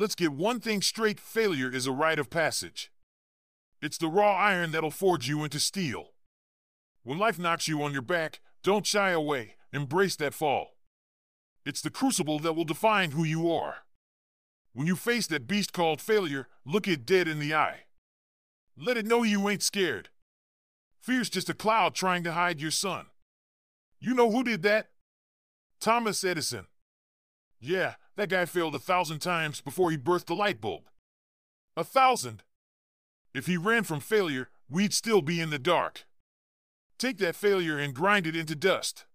Let's get one thing straight failure is a rite of passage. It's the raw iron that'll forge you into steel. When life knocks you on your back, don't shy away, embrace that fall. It's the crucible that will define who you are. When you face that beast called failure, look it dead in the eye. Let it know you ain't scared. Fear's just a cloud trying to hide your sun. You know who did that? Thomas Edison. Yeah, that guy failed a thousand times before he birthed the light bulb. A thousand. If he ran from failure, we'd still be in the dark. Take that failure and grind it into dust.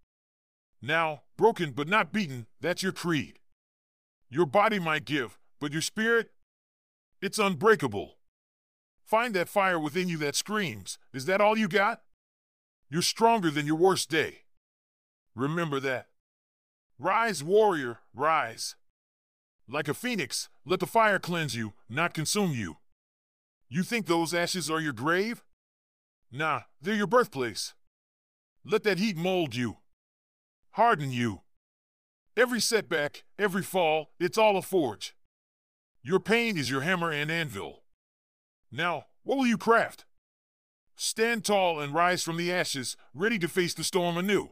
Now, broken but not beaten, that's your creed. Your body might give, but your spirit? It's unbreakable. Find that fire within you that screams. Is that all you got? You're stronger than your worst day. Remember that. Rise, warrior, rise. Like a phoenix, let the fire cleanse you, not consume you. You think those ashes are your grave? Nah, they're your birthplace. Let that heat mold you, harden you. Every setback, every fall, it's all a forge. Your pain is your hammer and anvil. Now, what will you craft? Stand tall and rise from the ashes, ready to face the storm anew.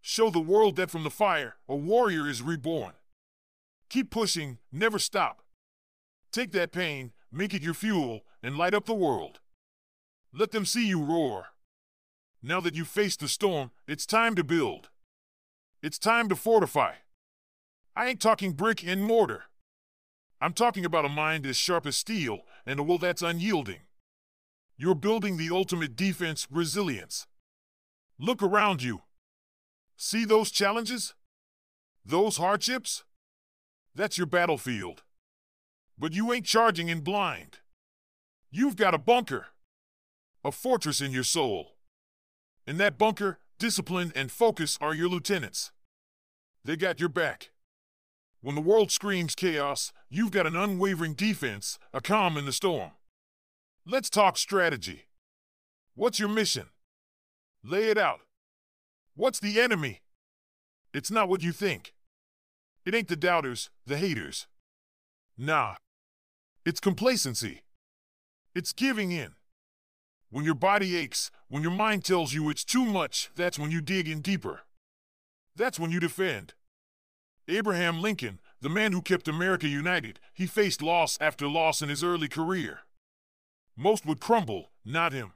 Show the world that from the fire, a warrior is reborn. Keep pushing, never stop. Take that pain, make it your fuel, and light up the world. Let them see you roar. Now that you've faced the storm, it's time to build. It's time to fortify. I ain't talking brick and mortar. I'm talking about a mind as sharp as steel and a will that's unyielding. You're building the ultimate defense resilience. Look around you. See those challenges? Those hardships? That's your battlefield. But you ain't charging in blind. You've got a bunker, a fortress in your soul. In that bunker, discipline and focus are your lieutenants. They got your back. When the world screams chaos, you've got an unwavering defense, a calm in the storm. Let's talk strategy. What's your mission? Lay it out. What's the enemy? It's not what you think. It ain't the doubters, the haters. Nah. It's complacency. It's giving in. When your body aches, when your mind tells you it's too much, that's when you dig in deeper. That's when you defend. Abraham Lincoln, the man who kept America united, he faced loss after loss in his early career. Most would crumble, not him.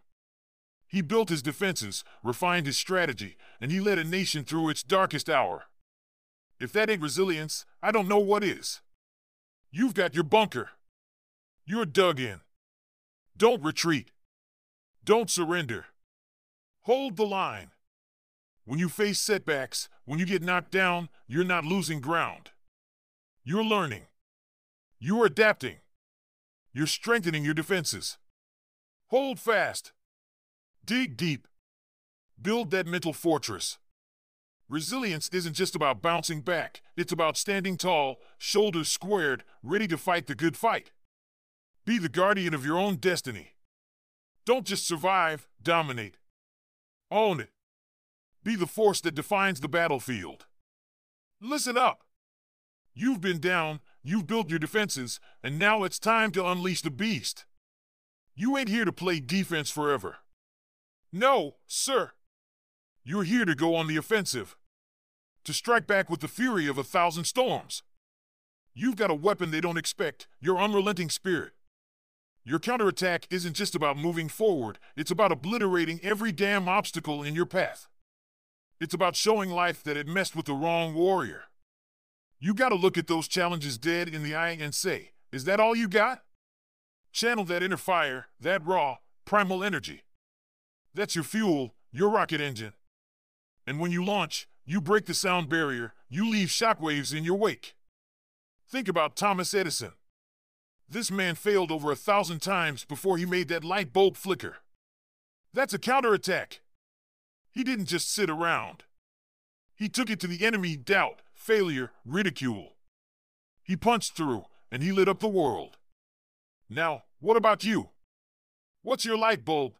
He built his defenses, refined his strategy, and he led a nation through its darkest hour. If that ain't resilience, I don't know what is. You've got your bunker. You're dug in. Don't retreat. Don't surrender. Hold the line. When you face setbacks, when you get knocked down, you're not losing ground. You're learning. You're adapting. You're strengthening your defenses. Hold fast. Dig deep. Build that mental fortress. Resilience isn't just about bouncing back, it's about standing tall, shoulders squared, ready to fight the good fight. Be the guardian of your own destiny. Don't just survive, dominate. Own it. Be the force that defines the battlefield. Listen up. You've been down, you've built your defenses, and now it's time to unleash the beast. You ain't here to play defense forever. No, sir. You're here to go on the offensive, to strike back with the fury of a thousand storms. You've got a weapon they don't expect your unrelenting spirit. Your counterattack isn't just about moving forward, it's about obliterating every damn obstacle in your path. It's about showing life that it messed with the wrong warrior. You gotta look at those challenges dead in the eye and say, Is that all you got? Channel that inner fire, that raw, primal energy. That's your fuel, your rocket engine. And when you launch, you break the sound barrier, you leave shockwaves in your wake. Think about Thomas Edison. This man failed over a thousand times before he made that light bulb flicker. That's a counterattack. He didn't just sit around. He took it to the enemy doubt, failure, ridicule. He punched through, and he lit up the world. Now, what about you? What's your light bulb?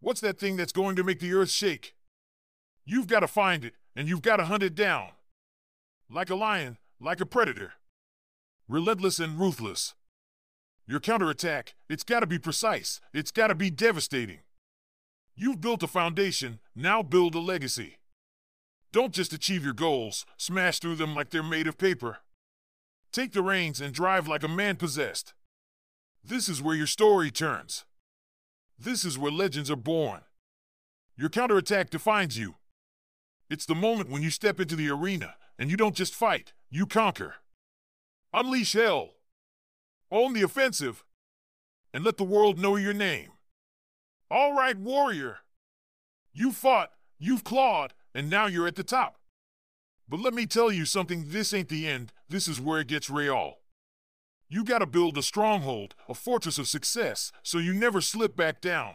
What's that thing that's going to make the earth shake? You've got to find it, and you've got to hunt it down. Like a lion, like a predator. Relentless and ruthless. Your counterattack, it's got to be precise, it's got to be devastating. You've built a foundation, now build a legacy. Don't just achieve your goals, smash through them like they're made of paper. Take the reins and drive like a man possessed. This is where your story turns. This is where legends are born. Your counterattack defines you. It's the moment when you step into the arena and you don't just fight, you conquer. Unleash hell. Own the offensive. And let the world know your name. All right, warrior. You fought, you've clawed, and now you're at the top. But let me tell you something this ain't the end, this is where it gets real. You gotta build a stronghold, a fortress of success, so you never slip back down.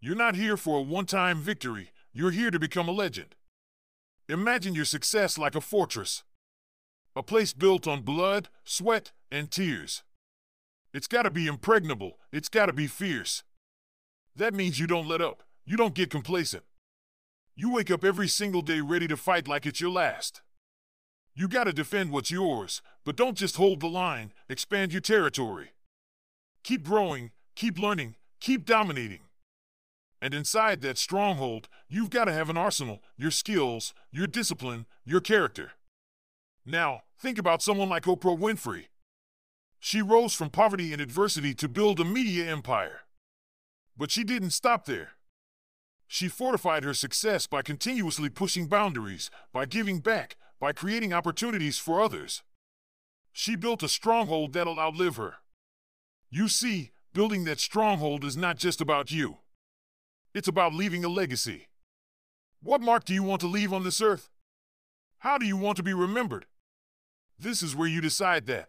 You're not here for a one time victory, you're here to become a legend. Imagine your success like a fortress, a place built on blood, sweat, and tears. It's got to be impregnable, it's got to be fierce. That means you don't let up, you don't get complacent. You wake up every single day ready to fight like it's your last. You got to defend what's yours, but don't just hold the line, expand your territory. Keep growing, keep learning, keep dominating. And inside that stronghold, you've got to have an arsenal, your skills, your discipline, your character. Now, think about someone like Oprah Winfrey. She rose from poverty and adversity to build a media empire. But she didn't stop there. She fortified her success by continuously pushing boundaries, by giving back, by creating opportunities for others. She built a stronghold that'll outlive her. You see, building that stronghold is not just about you. It's about leaving a legacy. What mark do you want to leave on this earth? How do you want to be remembered? This is where you decide that.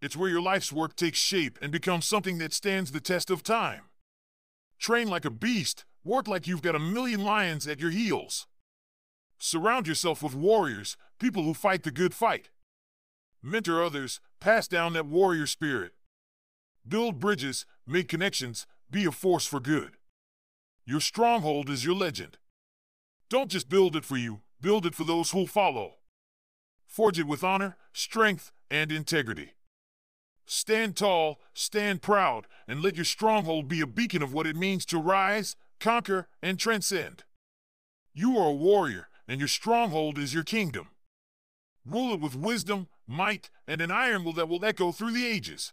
It's where your life's work takes shape and becomes something that stands the test of time. Train like a beast, work like you've got a million lions at your heels. Surround yourself with warriors, people who fight the good fight. Mentor others, pass down that warrior spirit. Build bridges, make connections, be a force for good. Your stronghold is your legend. Don't just build it for you, build it for those who'll follow. Forge it with honor, strength, and integrity. Stand tall, stand proud, and let your stronghold be a beacon of what it means to rise, conquer, and transcend. You are a warrior, and your stronghold is your kingdom. Rule it with wisdom, might, and an iron will that will echo through the ages.